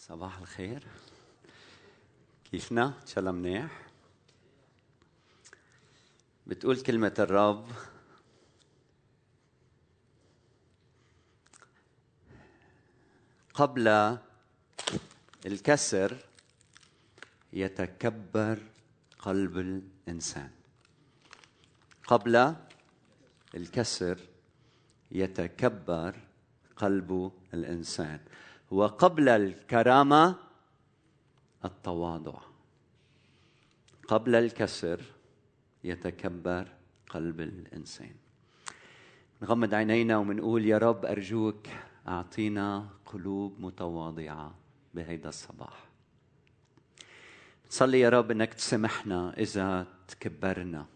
صباح الخير. كيفنا؟ ان شاء الله منيح. بتقول كلمة الرب. قبل الكسر يتكبر قلب الإنسان. قبل الكسر يتكبر قلب الإنسان. وقبل الكرامة التواضع. قبل الكسر يتكبر قلب الإنسان. نغمض عينينا ومنقول يا رب أرجوك أعطينا قلوب متواضعة بهيدا الصباح. صلي يا رب إنك تسمحنا إذا تكبرنا.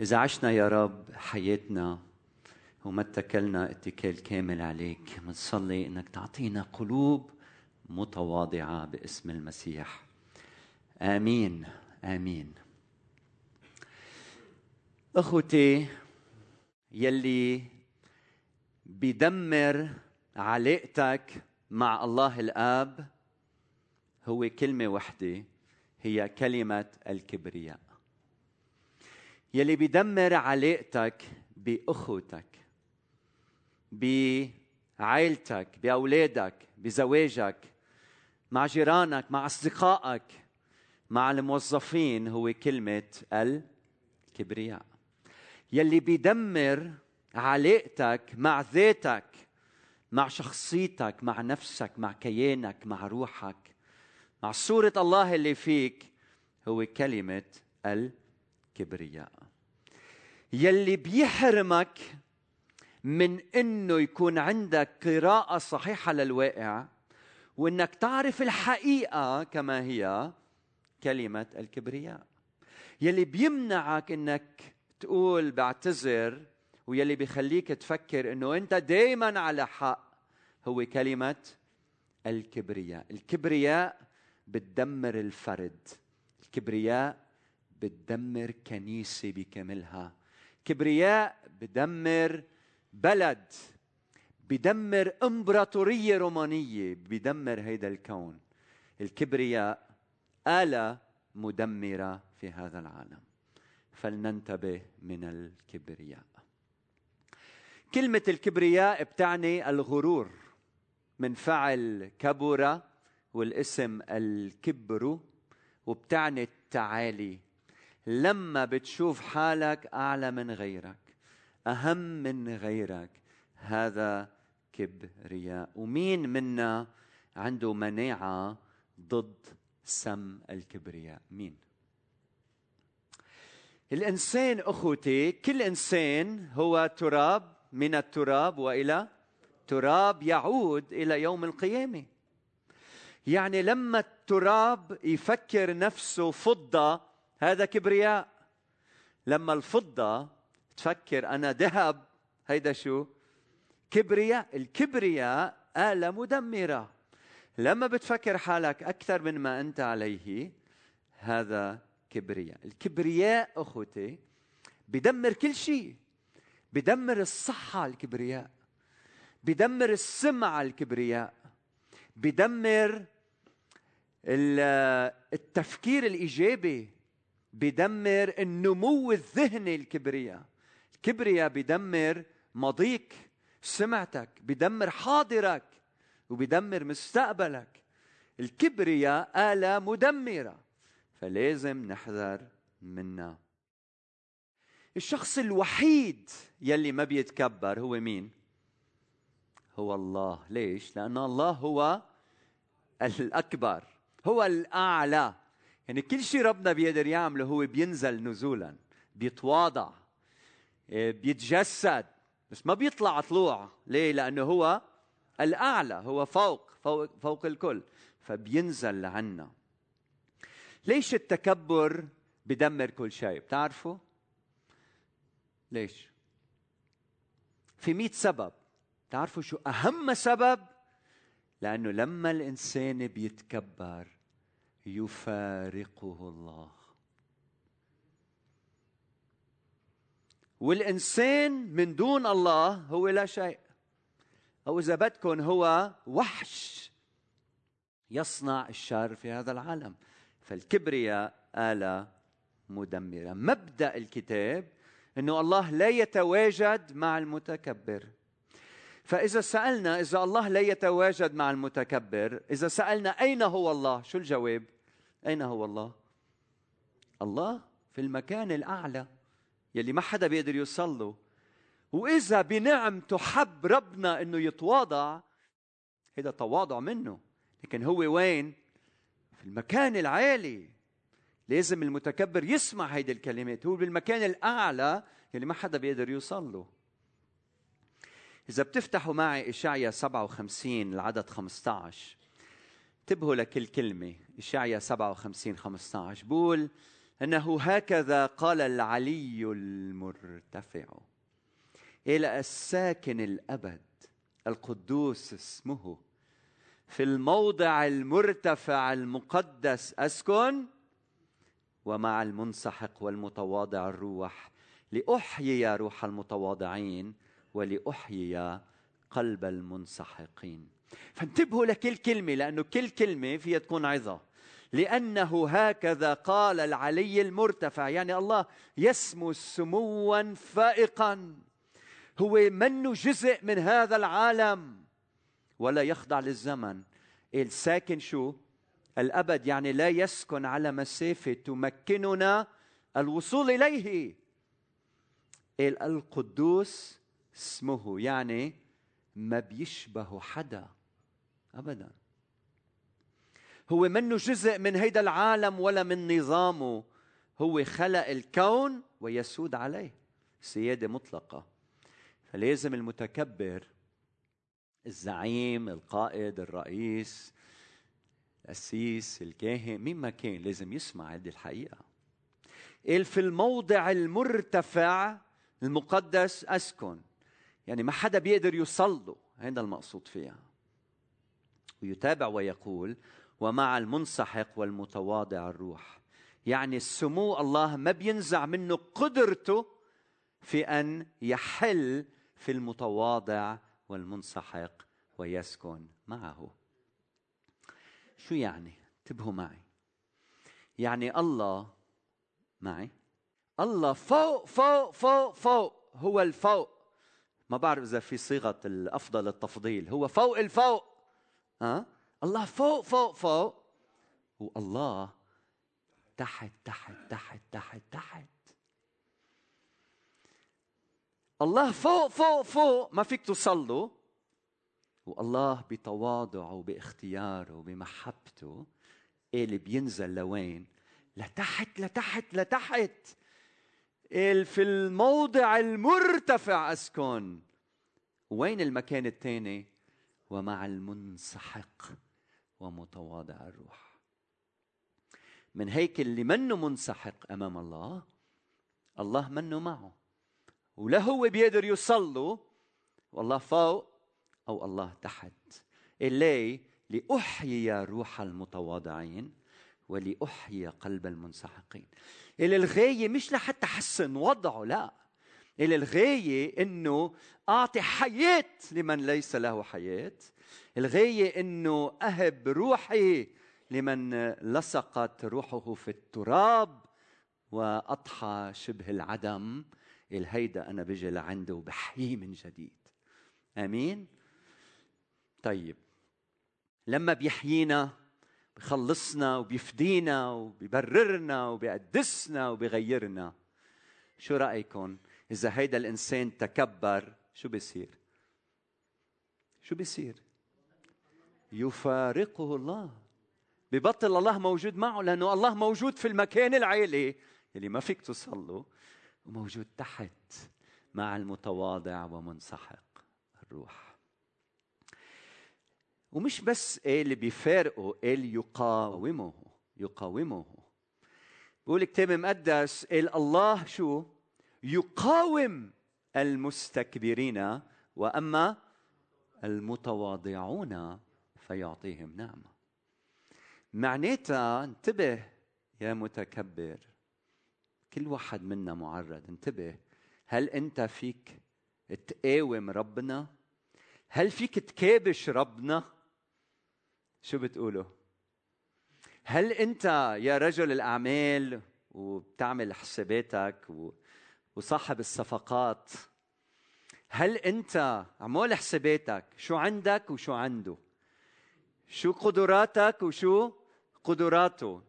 إذا عشنا يا رب حياتنا وما اتكلنا اتكال كامل عليك. بنصلي إنك تعطينا قلوب متواضعة باسم المسيح. آمين. آمين. أخوتي يلي بدمر علاقتك مع الله الآب هو كلمة وحدة هي كلمة الكبرياء. يلي بدمر علاقتك بأخوتك. بعائلتك بأولادك بزواجك مع جيرانك مع أصدقائك. مع الموظفين هو كلمة الكبرياء. يلي بيدمر علاقتك مع ذاتك مع شخصيتك مع نفسك مع كيانك مع روحك. مع صورة الله اللي فيك هو كلمة الكبرياء. يلي بيحرمك من إنه يكون عندك قراءة صحيحة للواقع وإنك تعرف الحقيقة كما هي كلمة الكبرياء. يلي بيمنعك إنك تقول بعتذر ويلي بيخليك تفكر إنه أنت دائما على حق هو كلمة الكبرياء. الكبرياء بتدمر الفرد. الكبرياء بتدمر كنيسة بكاملها كبرياء بدمر بلد بدمر إمبراطورية رومانية بدمر هيدا الكون. الكبرياء آلة مدمرة في هذا العالم. فلننتبه من الكبرياء. كلمة الكبرياء بتعني الغرور من فعل كبر والاسم الكبر وبتعني التعالي. لما بتشوف حالك أعلى من غيرك أهم من غيرك. هذا كبرياء. ومين منا عنده مناعه ضد سم الكبرياء؟ مين؟ الإنسان أخوتي كل إنسان هو تراب من التراب وإلى تراب يعود إلى يوم القيامة. يعني لما التراب يفكر نفسه فضة هذا كبرياء. لما الفضة تفكر أنا ذهب هيدا شو؟ كبرياء الكبرياء آلة مدمرة. لما بتفكر حالك أكثر من ما أنت عليه هذا كبرياء. الكبرياء أخوتي بدمر كل شيء. بدمر الصحة الكبرياء. بدمر السمعة الكبرياء. بدمر التفكير الإيجابي. بدمر النمو الذهني الكبرياء. الكبرياء بدمر ماضيك سمعتك بدمر حاضرك وبدمر مستقبلك. الكبرياء آلة مدمرة فلازم نحذر منها. الشخص الوحيد يلي ما بيتكبر هو مين؟ هو الله. ليش؟ لأن الله هو الأكبر هو الأعلى. يعني كل شيء ربنا بيقدر يعمله هو بينزل نزولا بيتواضع. بيتجسد بس ما بيطلع طلوع. ليه؟ لأنه هو الأعلى هو فوق فوق, فوق الكل فبينزل لعنا ليش التكبر بدمر كل شيء؟ بتعرفوا؟ ليش؟ في مئة سبب. تعرفوا شو أهم سبب؟ لأنه لما الإنسان بيتكبر يفارقه الله. والإنسان من دون الله هو لا شيء. أو إذا بدكم هو وحش يصنع الشر في هذا العالم. فالكبرياء آلة مدمرة. مبدأ الكتاب أنه الله لا يتواجد مع المتكبر. فإذا سألنا إذا الله لا يتواجد مع المتكبر إذا سألنا أين هو الله؟ شو الجواب؟ أين هو الله؟ الله في المكان الأعلى. يلي ما حدا بيقدر يوصل له. وإذا بنعم تحب ربنا أنه يتواضع هذا تواضع منه. لكن هو وين؟ في المكان العالي. لازم المتكبر يسمع هيدي الكلمات. هو بالمكان الأعلى يلي ما حدا بيقدر يوصل له. إذا بتفتحوا معي إشعيا 57 العدد 15 انتبهوا لكل كلمة. إشعيا 57 15 بقول أنه هكذا قال العلي المرتفع إلى الساكن الأبد القدوس اسمه في الموضع المرتفع المقدس أسكن ومع المنسحق والمتواضع الروح لأحيي روح المتواضعين ولأحيي قلب المنسحقين. فانتبهوا لكل كلمة لأنه كل كلمة فيها تكون عظة. لأنه هكذا قال العلي المرتفع يعني الله يسمو سموا فائقا. هو منه جزء من هذا العالم؟ ولا يخضع للزمن. الساكن شو؟ الأبد يعني لا يسكن على مسافة تمكننا الوصول إليه. القدوس اسمه يعني ما بيشبه حدا ابدا. هو منه جزء من هيدا العالم ولا من نظامه. هو خلق الكون ويسود عليه. سيادة مطلقة. فلازم المتكبر الزعيم القائد الرئيس القسيس الكاهن مين ما كان لازم يسمع هذه الحقيقة. قال في الموضع المرتفع المقدس أسكن. يعني ما حدا بيقدر يوصل له. هذا المقصود فيها. ويتابع ويقول ومع المنسحق والمتواضع الروح. يعني السمو الله ما بينزع منه قدرته في أن يحل في المتواضع والمنسحق ويسكن معه. شو يعني؟ انتبهوا معي. يعني الله معي؟ الله فوق فوق فوق فوق هو الفوق. ما بعرف إذا في صيغة الأفضل التفضيل. هو فوق الفوق. ها؟ الله فوق فوق فوق. والله تحت تحت تحت تحت تحت. الله فوق فوق فوق. ما فيك توصل له والله بتواضعه وباختياره وبمحبته اللي بينزل لوين؟ لتحت لتحت لتحت. في الموضع المرتفع أسكن. وين المكان الثاني ومع المنسحق. ومتواضع الروح. من هيك اللي منه منسحق أمام الله الله منه معه. ولا هو بيقدر يوصل له والله فوق أو الله تحت. اللي لأحيي روح المتواضعين ولأحيي قلب المنسحقين. إلى الغاية مش لحتى حسن وضعه لا. إلى الغاية إنه أعطي حياة لمن ليس له حياة. الغاية إنه أهب روحي لمن لصقت روحه في التراب وأضحى شبه العدم. الهيدأ أنا بجي لعنده وبحييه من جديد. آمين؟ طيب. لما بيحيينا بخلصنا وبيفدينا وبيبررنا وبيقدسنا وبيغيرنا شو رأيكم؟ إذا هيدا الإنسان تكبر شو بيصير؟ شو بيصير؟ يفارقه الله. ببطل الله موجود معه لأنه الله موجود في المكان العالي اللي ما فيك توصل له وموجود تحت مع المتواضع ومنسحق الروح. ومش بس اللي بيفارقه اللي يقاومه يقاومه. بيقول الكتاب المقدس الله شو؟ يقاوم المستكبرين وأما المتواضعون. فيعطيهم نعمة. معناتها انتبه يا متكبر كل واحد منا معرض. انتبه هل انت فيك تقاوم ربنا؟ هل فيك تكابش ربنا؟ شو بتقولوا هل انت يا رجل الأعمال وبتعمل حساباتك وصاحب الصفقات هل انت عمول حساباتك؟ شو عندك وشو عنده؟ شو قدراتك وشو قدراته.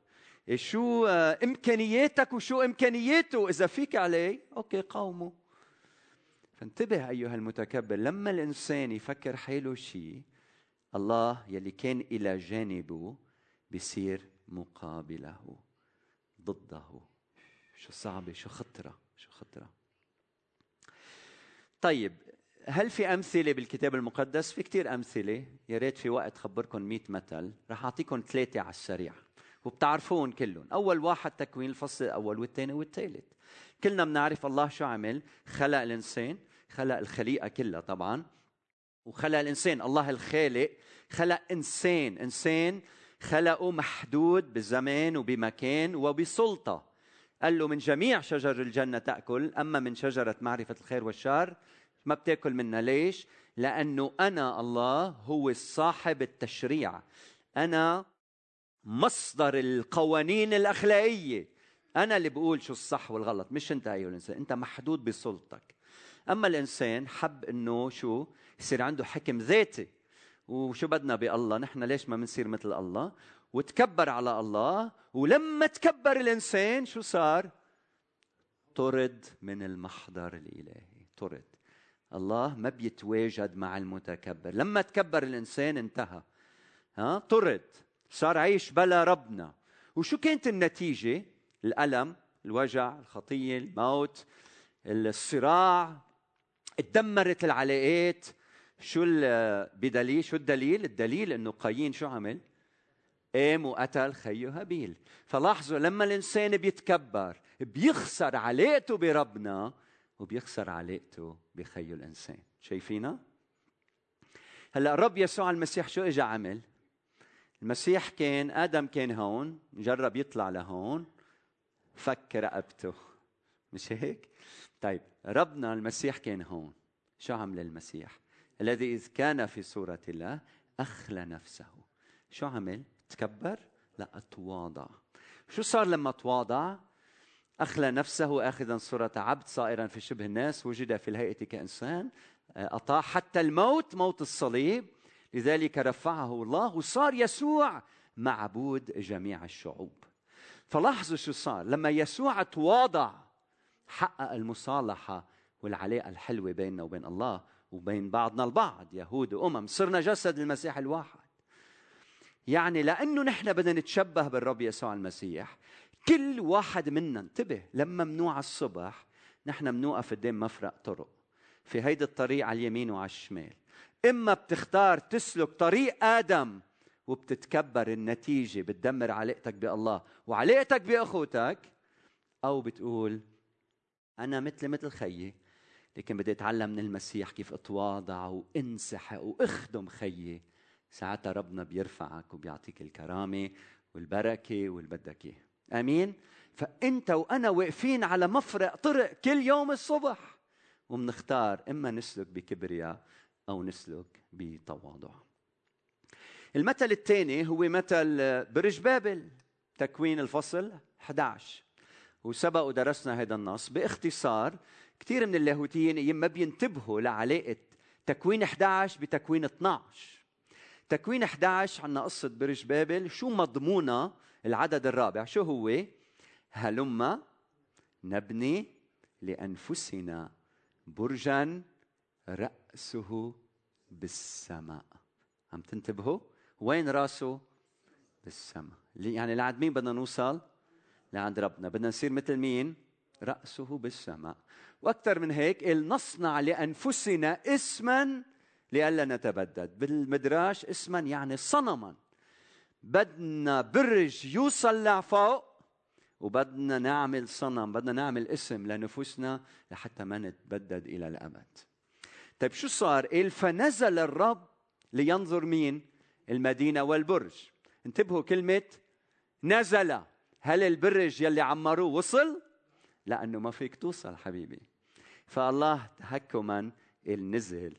شو آه، إمكانياتك وشو إمكانياته. إذا فيك عليه أوكي قاومه. فانتبه أيها المتكبر لما الإنسان يفكر حاله شيء الله يلي كان إلى جانبه بصير مقابله ضده. شو صعبة شو خطرة شو خطرة. طيب هل في أمثلة بالكتاب المقدس؟ في كتير أمثلة، يا ريت في وقت خبركم 100 مثل، رح أعطيكم ثلاثة على السريع، وبتعرفون كلهم، أول واحد تكوين الفصل الأول والثاني والثالث. كلنا بنعرف الله شو عمل؟ خلق الإنسان، خلق الخليقة كلها طبعا، وخلق الإنسان، الله الخالق خلق إنسان، إنسان خلقه محدود بزمان وبمكان وبسلطة. قال له من جميع شجر الجنة تأكل. أما من شجرة معرفة الخير والشر ما بتاكل منها. ليش؟ لأنه أنا الله هو صاحب التشريع. أنا مصدر القوانين الأخلاقية. أنا اللي بقول شو الصح والغلط مش أنت أيها الإنسان أنت محدود بسلطتك. أما الإنسان حب أنه شو؟ يصير عنده حكم ذاتي. وشو بدنا بالله؟ نحن ليش ما بنصير مثل الله؟ وتكبر على الله. ولما تكبر الإنسان شو صار؟ طرد من المحضر الإلهي. طرد. الله ما بيتواجد مع المتكبر. لما تكبر الإنسان انتهى. ها؟ طرد. صار عايش بلا ربنا. وشو كانت النتيجة؟ الألم الوجع الخطية الموت الصراع اتدمرت العلاقات. شو بدليل؟ شو الدليل؟ الدليل إنه قايين شو عمل؟ قام وقتل خيه هابيل. فلاحظوا لما الإنسان بيتكبر بيخسر علاقته بربنا وبيخسر علاقته بخيه الإنسان. شايفينا؟ هلأ الرب يسوع المسيح شو اجى عمل؟ المسيح كان آدم كان هون جرب يطلع لهون فك رقبته. مش هيك؟ طيب ربنا المسيح كان هون. شو عمل المسيح؟ الذي إذ كان في صورة الله أخلى نفسه. شو عمل؟ تكبر؟ لا تواضع شو صار لما تواضع؟ أخلى نفسه آخذا صورة عبد صائرا في شبه الناس وجد في الهيئة كإنسان أطاع حتى الموت موت الصليب. لذلك رفعه الله وصار يسوع معبود جميع الشعوب. فلاحظوا شو صار. لما يسوع تواضع حقق المصالحة والعلاقة الحلوة بيننا وبين الله وبين بعضنا البعض يهود وأمم. صرنا جسد المسيح الواحد. يعني لأنه نحن بدنا نتشبه بالرب يسوع المسيح كل واحد منا انتبه لما منوع الصبح نحن بنوقف قدام مفرق طرق في هيدا الطريق على اليمين وعلى الشمال. إما بتختار تسلك طريق آدم وبتتكبر النتيجة بتدمر علاقتك بالله وعلاقتك بأخوتك أو بتقول أنا مثل مثل خيي لكن بدي أتعلم من المسيح كيف أتواضع وانسحق وأخدم خيي. ساعتها ربنا بيرفعك وبيعطيك الكرامة والبركة والبدك إياه آمين. فأنت وأنا واقفين على مفرق طرق كل يوم الصبح وبنختار إما نسلك بكبرياء أو نسلك بتواضع. المثل الثاني هو مثل برج بابل تكوين الفصل 11 وسبق ودرسنا هذا النص باختصار كثير من اللاهوتيين ما بينتبهوا لعلاقة تكوين 11 بتكوين 12 تكوين 11 عندنا قصة برج بابل شو مضمونة العدد الرابع. شو هو؟ هلما نبني لأنفسنا برجا رأسه بالسماء. عم تنتبهوا؟ وين رأسه؟ بالسماء. يعني لعند مين بدنا نوصل؟ لعند ربنا. بدنا نصير مثل مين؟ رأسه بالسماء. وأكثر من هيك نصنع لأنفسنا اسما لئلا نتبدد. بالمدراش اسما يعني صنما. بدنا برج يوصل لفوق وبدنا نعمل صنم بدنا نعمل اسم لنفوسنا لحتى ما نتبدد إلى الأبد. طيب شو صار؟ قال فنزل الرب لينظر مين؟ المدينة والبرج. انتبهوا كلمة نزل. هل البرج يلي عمروه وصل؟ لأنه ما فيك توصل حبيبي. فالله تهكما نزل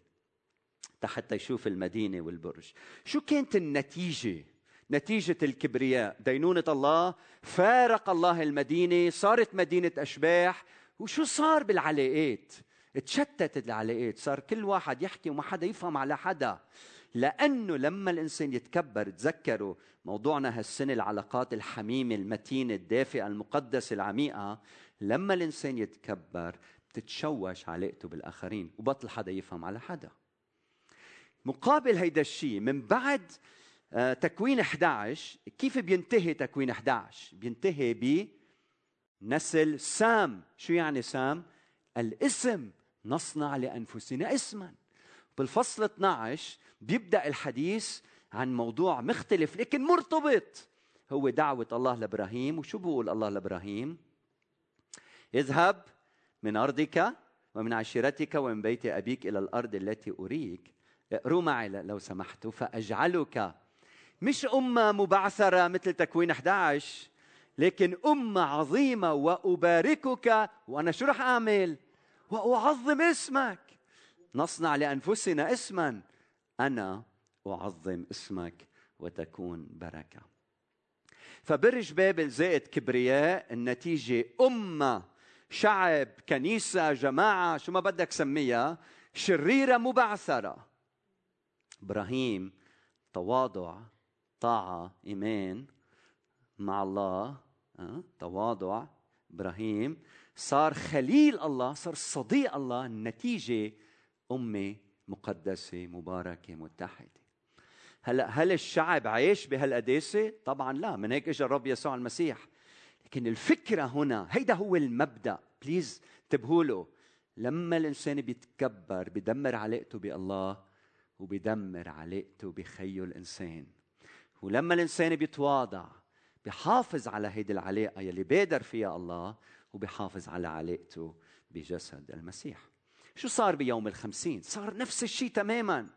حتى يشوف المدينة والبرج. شو كانت النتيجة؟ نتيجة الكبرياء. دينونة الله فارق الله المدينة صارت مدينة أشباح. وشو صار بالعلاقات؟ تشتتت العلاقات. صار كل واحد يحكي وما حدا يفهم على حدا. لأنه لما الإنسان يتكبر تذكروا موضوعنا هالسنة العلاقات الحميمة المتينة الدافئة المقدسة العميقة. لما الإنسان يتكبر بتتشوش علاقته بالآخرين وبطل حدا يفهم على حدا. مقابل هيدا الشيء من بعد تكوين 11 كيف بينتهي تكوين 11 بينتهي بنسل سام. شو يعني سام؟ الاسم. نصنع لأنفسنا اسما. بالفصل 12 بيبدأ الحديث عن موضوع مختلف لكن مرتبط. هو دعوة الله لإبراهيم. وشو بقول الله لإبراهيم؟ اذهب من أرضك ومن عشيرتك ومن بيت أبيك إلى الأرض التي أريك. اقروا معي لو سمحتوا فأجعلك مش أمة مبعثرة مثل تكوين 11 لكن أمة عظيمة وأباركك وأنا شو رح أعمل؟ وأعظم اسمك. نصنع لأنفسنا اسما. أنا أعظم اسمك وتكون بركة. فبرج بابل زائد كبرياء النتيجة أمة شعب كنيسة جماعة شو ما بدك سميها شريرة مبعثرة. إبراهيم تواضع طاعة إيمان مع الله أه؟ تواضع إبراهيم. صار خليل الله صار صديق الله النتيجه أمة مقدسة مباركة متحدة. هلا هل الشعب عايش بهالقداسة؟ طبعا لا من هيك اجى الرب يسوع المسيح. لكن الفكرة هنا هيدا هو المبدأ. بليز انتبهوا له. لما الإنسان بيتكبر بدمر علاقته بالله وبدمر علاقته بخيه الإنسان. ولما الإنسان بيتواضع بحافظ على هيدي العلاقة يلي بادر فيها الله وبحافظ على علاقته بجسد المسيح. شو صار بيوم الخمسين؟ صار نفس الشيء تماما.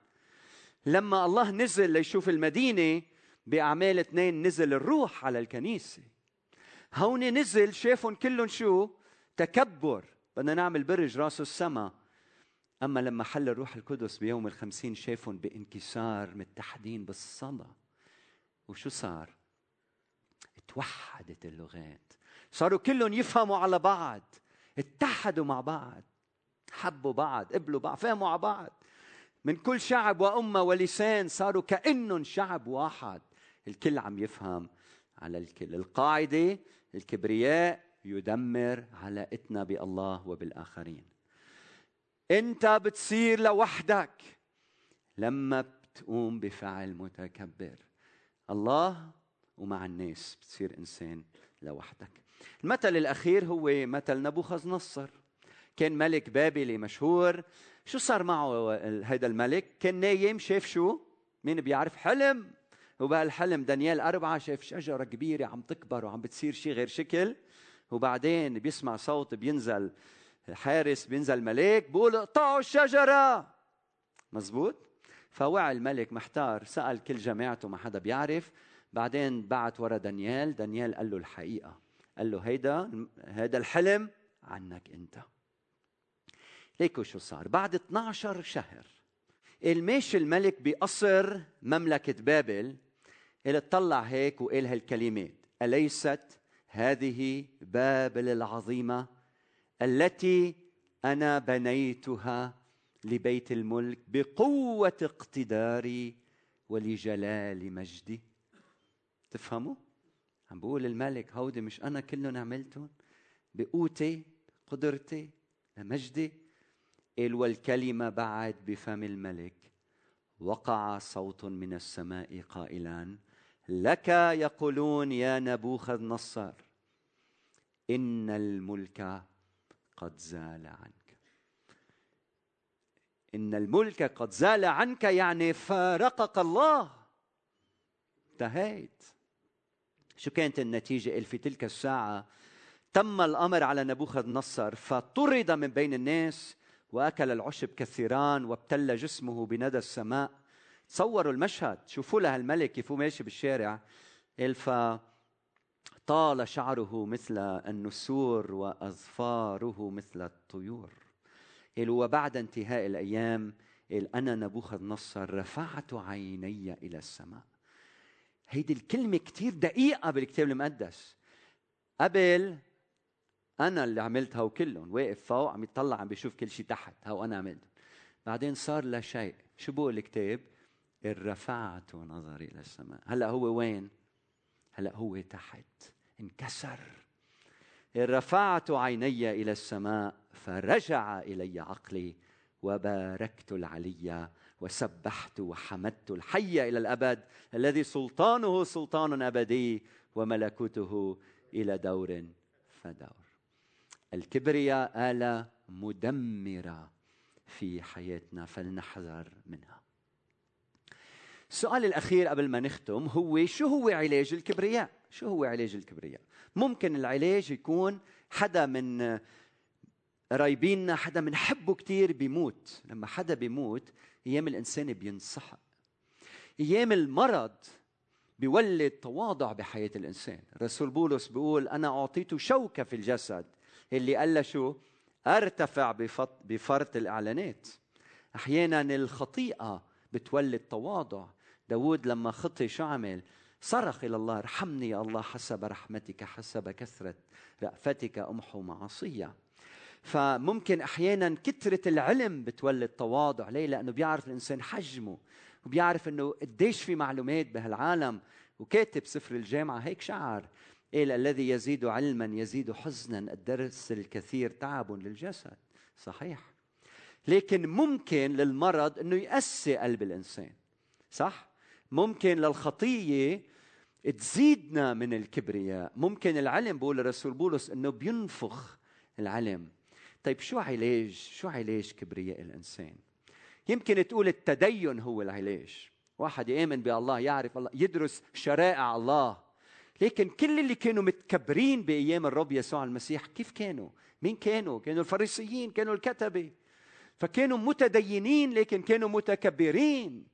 لما الله نزل ليشوف المدينة بأعمال اثنين نزل الروح على الكنيسة. هون نزل شافهم كلهم شو؟ تكبر. بدنا نعمل برج راسه السما أما لما حل الروح القدس بيوم الخمسين شافهم بانكسار متحدين بالصلاة. وشو صار؟ توحدت اللغات. صاروا كلهم يفهموا على بعض. اتحدوا مع بعض. حبوا بعض قبلوا بعض فهموا على بعض. من كل شعب وأمة ولسان صاروا كأنهم شعب واحد. الكل عم يفهم على الكل. القاعدة الكبرياء يدمر علاقتنا بالله وبالآخرين. أنت بتصير لوحدك لما بتقوم بفعل متكبر. الله ومع الناس بتصير إنسان لوحدك. المثل الأخير هو مثل نبوخذ نصر كان ملك بابلي مشهور. شو صار معه هذا الملك؟ كان نايم شاف شو؟ مين بيعرف؟ حلم. وبهالحلم دانيال أربعة شاف شجرة كبيرة عم تكبر وعم بتصير شيء غير شكل. وبعدين بيسمع صوت بينزل حارس بينزل ملاك بقول اقطعوا الشجرة. مزبوط؟ فوعى الملك محتار سأل كل جماعته ما حدا بيعرف. بعدين بعت ورا دانيال دانيال قال له الحقيقة. قال له هيدا هيدا الحلم عنك انت. ليكو شو صار؟ بعد 12 شهر الماشي الملك بقصر مملكة بابل اللي طلع هيك وقال هالكلمات. أليست هذه بابل العظيمة التي أنا بنيتها لبيت الملك بقوة اقتداري ولجلال مجدي تفهموا؟ عم بقول الملك هودي مش أنا كلهم عملتهم؟ بقوتي قدرتي لمجدي قال والكلمة بعد بفم الملك وقع صوت من السماء قائلا لك يقولون يا نبوخذ نصر إن الملك قد زال عنك. إن الملك قد زال عنك يعني فارقك الله. انتهيت. شو كانت النتيجة في تلك الساعة تم الأمر على نبوخذ نصر فطرد من بين الناس وأكل العشب كثيران وابتل جسمه بندى السماء. تصوروا المشهد شوفوا له الملك كيف ماشي بالشارع. ف طال شعره مثل النسور وأظفاره مثل الطيور. قال وبعد انتهاء الأيام قال أنا نبوخذ نصر رفعت عيني إلى السماء. هيدي الكلمة كتير دقيقة بالكتاب المقدس. قبل أنا اللي عملت هو كلهم واقف فوق عم يطلع عم بيشوف كل شيء تحت هو أنا عملت بعدين صار لا شيء. شو بقول الكتاب؟ رفعت نظري إلى السماء. هلأ هو وين؟ هلأ هو تحت. انكسر. رفعت عيني إلى السماء فرجع إلي عقلي وباركت العلي وسبحت وحمدت الحي إلى الأبد الذي سلطانه سلطان أبدي وملكوته إلى دور فدور. الكبرياء آلة مدمرة في حياتنا فلنحذر منها. السؤال الأخير قبل ما نختم هو شو هو علاج الكبرياء؟ شو هو علاج الكبرياء؟ ممكن العلاج يكون حدا من قرايبيننا حدا بنحبه كثير بيموت. لما حدا بيموت أيام الإنسان بينسحق أيام المرض بيولد تواضع بحياة الإنسان. الرسول بولس بيقول أنا أعطيت شوكة في الجسد. اللي قال شو؟ أرتفع بفرط الإعلانات. أحيانا الخطيئة بتولد تواضع. داود لما خطي شو عمل صرخ إلى الله ارحمني يا الله حسب رحمتك حسب كثرة رأفتك أمحو معصية فممكن أحيانا كثرة العلم بتولد تواضع ليه لأنه بيعرف الإنسان حجمه وبيعرف إنه قديش في معلومات بهالعالم. وكاتب سفر الجامعة هيك شعر قال الذي يزيد علما يزيد حزنا الدرس الكثير تعب للجسد. صحيح. لكن ممكن للمرض إنه يأسي قلب الإنسان. صح؟ ممكن للخطية تزيدنا من الكبرياء. ممكن العلم بقول الرسول بولس إنه بينفخ العلم. طيب شو علاج؟ شو علاج كبرياء الإنسان؟ يمكن تقول التدين هو العلاج. واحد يؤمن بالله يعرف الله يدرس شرائع الله. لكن كل اللي كانوا متكبرين بأيام الرب يسوع المسيح كيف كانوا؟ مين كانوا؟ كانوا الفريسيين كانوا الكتبة. فكانوا متدينين لكن كانوا متكبرين.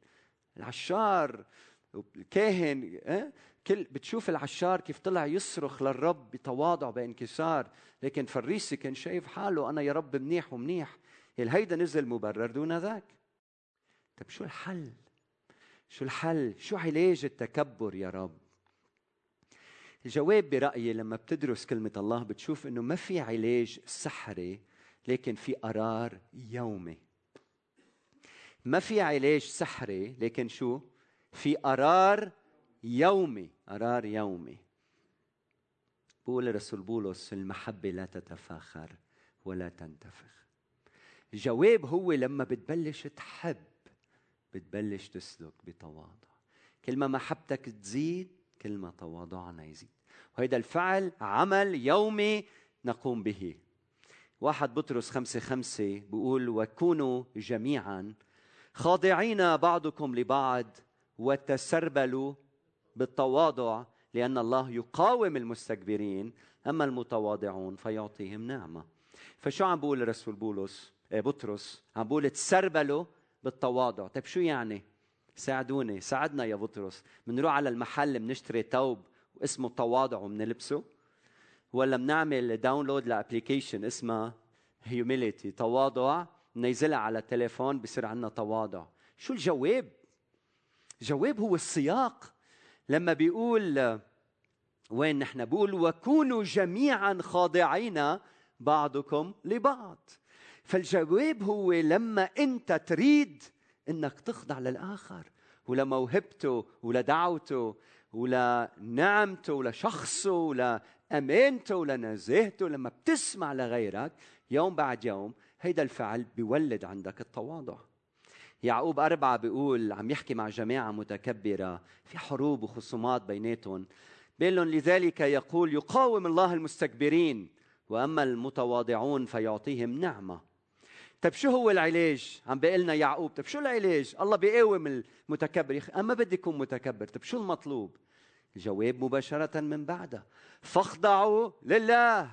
العشار الكاهن كل بتشوف العشار كيف طلع يصرخ للرب بتواضع بانكسار. لكن فريسي كان شايف حاله أنا يا رب منيح ومنيح. هيدا نزل مبرر دون ذاك. طيب شو الحل؟ شو الحل؟ شو علاج التكبر يا رب؟ الجواب برأيي لما بتدرس كلمة الله بتشوف إنه ما في علاج سحري لكن في قرار يومي. ما في علاج سحري لكن شو؟ في قرار يومي قرار يومي. بقول الرسول بولس المحبة لا تتفاخر ولا تنتفخ. الجواب هو لما بتبلش تحب بتبلش تسلك بتواضع. كل ما محبتك تزيد كل ما تواضعنا يزيد. وهذا الفعل عمل يومي نقوم به. واحد بطرس خمسة خمسة بيقول وكونوا جميعا خاضعين بعضكم لبعض وتسربلوا بالتواضع لأن الله يقاوم المستكبرين. أما المتواضعون فيعطيهم نعمة. فشو عم بقول الرسول بولس؟ إيه بطرس عم بقول تسربلوا بالتواضع. طيب شو يعني؟ ساعدوني ساعدنا يا بطرس. بنروح على المحل بنشتري ثوب واسمه تواضع وبنلبسه؟ ولا بنعمل download ل application اسمها humility تواضع بننزلها على التليفون بصير عندنا تواضع. شو الجواب؟ الجواب هو السياق. لما بيقول وين نحن؟ بيقول وكونوا جميعا خاضعين بعضكم لبعض. فالجواب هو لما أنت تريد إنك تخضع للآخر. ولموهبته ولدعوته ولنعمته ولشخصه ولامانته ولنزاهته لما بتسمع لغيرك يوم بعد يوم هيدا الفعل بيولد عندك التواضع. يعقوب أربعة بيقول عم يحكي مع جماعة متكبرة في حروب وخصومات بيناتهم. بيقول لهم لذلك يقول يقاوم الله المستكبرين وأما المتواضعون فيعطيهم نعمة. طيب شو هو العلاج؟ عم بيقول لنا يعقوب طيب شو العلاج؟ الله بيقاوم المتكبر. أما بدي يكون متكبر طيب شو المطلوب؟ الجواب مباشرة من بعدها. فاخضعوا لله.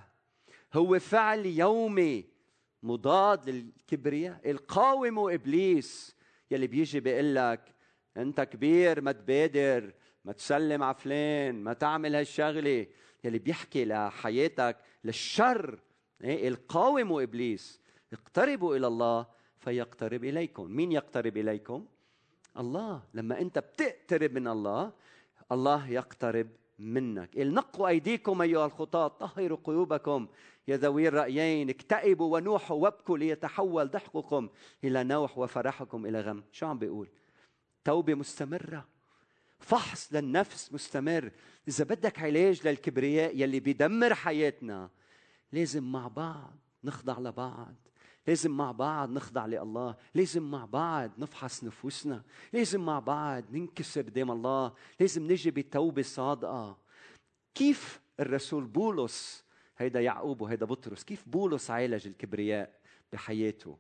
هو فعل يومي. مضاد للكبرياء القاوموا إبليس يلي بيجي بيقول لك أنت كبير ما تبادر ما تسلم على فلان ما تعمل هالشغلة. يلي بيحكي لحياتك للشر. إيه؟ القاوموا إبليس اقتربوا إلى الله فيقترب إليكم. مين يقترب إليكم؟ الله. لما أنت بتقترب من الله الله يقترب منك. نقوا أيديكم أيها الخطاة طهروا قلوبكم. يا ذوي الرأيين اكتئبوا ونوحوا وابكوا ليتحول ضحككم إلى نوح وفرحكم إلى غم. شو عم بيقول؟ توبة مستمرة. فحص للنفس مستمر. إذا بدك علاج للكبرياء يلي بيدمر حياتنا لازم مع بعض نخضع لبعض. لازم مع بعض نخضع لله لازم مع بعض نفحص نفوسنا. لازم مع بعض ننكسر قدام الله. لازم نجي بتوبة صادقة. كيف الرسول بولس هيدا يعقوب وهيدا بطرس. كيف بولس عالج الكبرياء بحياته؟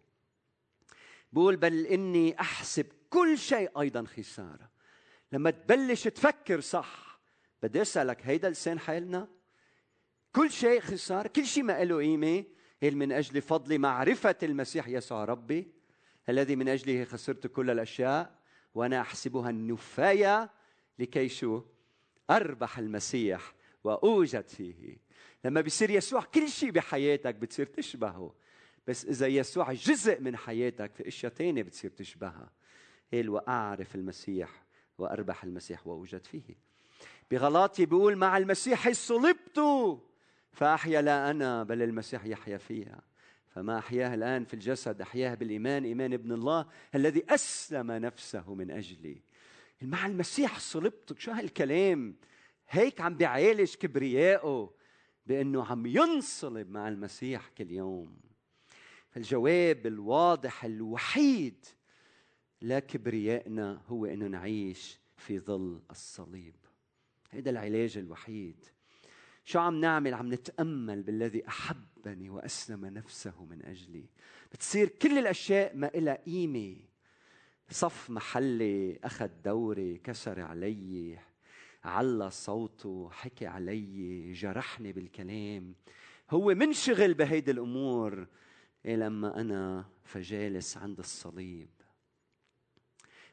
بقول بل إني أحسب كل شيء أيضا خسارة. لما تبلش تفكر صح بدي أسألك هيدا لسان حالنا؟ كل شيء خسارة كل شيء ما له قيمة؟ هل من أجل فضل معرفة المسيح يسوع ربي؟ الذي من أجله خسرت كل الأشياء؟ وأنا أحسبها النفاية لكي شو؟ أربح المسيح وأوجد فيه. لما بيصير يسوع كل شيء بحياتك بتصير تشبهه. بس إذا يسوع جزء من حياتك في أشياء تانية بتصير تشبهها. قال وأعرف المسيح وأربح المسيح وأوجد فيه. بغلاطي بيقول مع المسيح صلبت فأحيا لا أنا بل المسيح يحيا فيها فما أحياه الآن في الجسد أحياه بالإيمان إيمان ابن الله الذي أسلم نفسه من أجلي. مع المسيح صلبت شو هالكلام؟ هيك عم بيعالج كبريائه. بأنه عم ينصلب مع المسيح كل يوم. فالجواب الواضح الوحيد لا كبريائنا هو أنه نعيش في ظل الصليب. هذا العلاج الوحيد. شو عم نعمل؟ عم نتأمل بالذي أحبني وأسلم نفسه من أجلي. بتصير كل الأشياء ما إلها قيمة. صف محلي أخذ دوري كسر علي على صوته حكي علي جرحني بالكلام. هو منشغل بهيدي الأمور إيه لما أنا فجالس عند الصليب.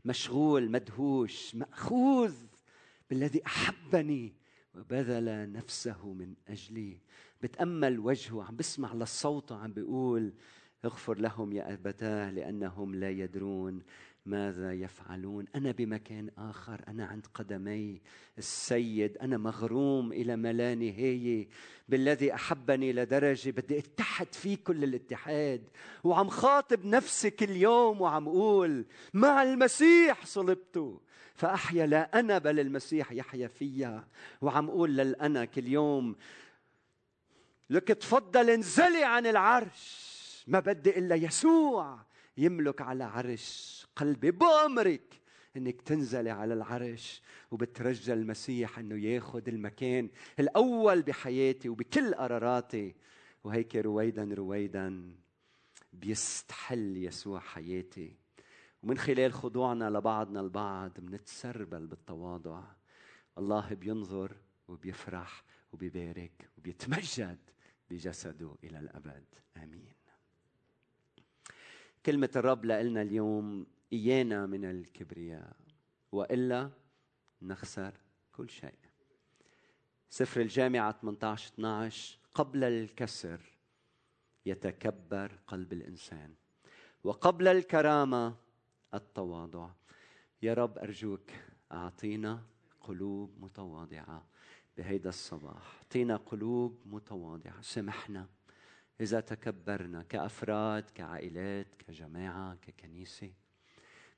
مشغول مدهوش مأخوذ بالذي أحبني وبذل نفسه من أجلي. بتأمل وجهه عم بسمع لصوته عم بيقول اغفر لهم يا أبتاه لأنهم لا يدرون ماذا يفعلون؟ أنا بمكان آخر أنا عند قدمي السيد أنا مغروم إلى ما لا نهايه بالذي أحبني لدرجه بدي أتحد فيه كل الاتحاد. وعم خاطب نفسي كل يوم وعم أقول مع المسيح صلبت. فأحيا لا أنا بل المسيح يحيا فيا. وعم أقول للانا كل يوم لك تفضل انزلي عن العرش. ما بدي إلا يسوع يملك على عرش. قلبي بأمرك إنك تنزلي على العرش وبترجى المسيح إنه ياخذ المكان الأول بحياتي وبكل قراراتي. وهيك رويدا رويدا بيستحل يسوع حياتي. ومن خلال خضوعنا لبعضنا البعض بنتسربل بالتواضع. الله بينظر وبيفرح وبيبارك وبيتمجد بجسده إلى الأبد. آمين. كلمة الرب لنا اليوم إيانا من الكبرياء وإلا نخسر كل شيء. سفر الجامعة 18 12 قبل الكسر يتكبر قلب الإنسان. وقبل الكرامة التواضع. يا رب أرجوك أعطينا قلوب متواضعة بهيدا الصباح. أعطينا قلوب متواضعة. سمحنا إذا تكبرنا كأفراد كعائلات كجماعة ككنيسة.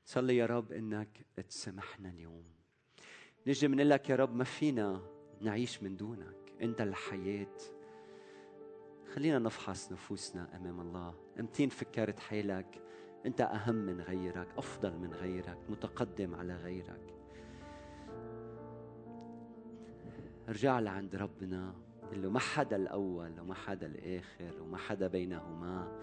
صلي يا رب إنك تسمحنا اليوم. نجي بنقول لك يا رب ما فينا نعيش من دونك. أنت الحياة. خلينا نفحص نفوسنا أمام الله. أمتين فكرت حالك أنت أهم من غيرك أفضل من غيرك متقدم على غيرك. ارجع لعند ربنا قال له ما حدا الأول وما حدا الآخر وما حدا بينهما.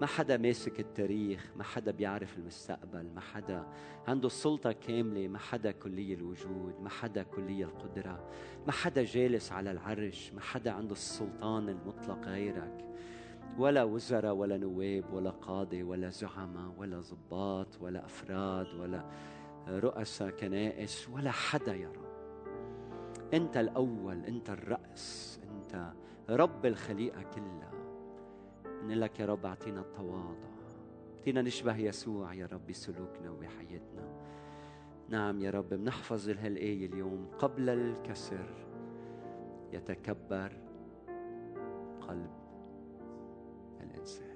ما حدا ماسك التاريخ ما حدا بيعرف المستقبل ما حدا عنده السلطة كاملة ما حدا كلية الوجود ما حدا كلية القدرة ما حدا جالس على العرش ما حدا عنده السلطان المطلق غيرك. ولا وزراء ولا نواب ولا قاضي ولا زعماء ولا ضباط ولا أفراد ولا رؤساء كنائس ولا حدا يا رب. أنت الأول أنت الرأس أنت رب الخليقة كلها. نقول لك يا رب أعطينا التواضع. أعطينا نشبه يسوع يا رب بسلوكنا وبحياتنا نعم يا رب بنحفظ هالآية اليوم قبل الكسر. يتكبر قلب الإنسان.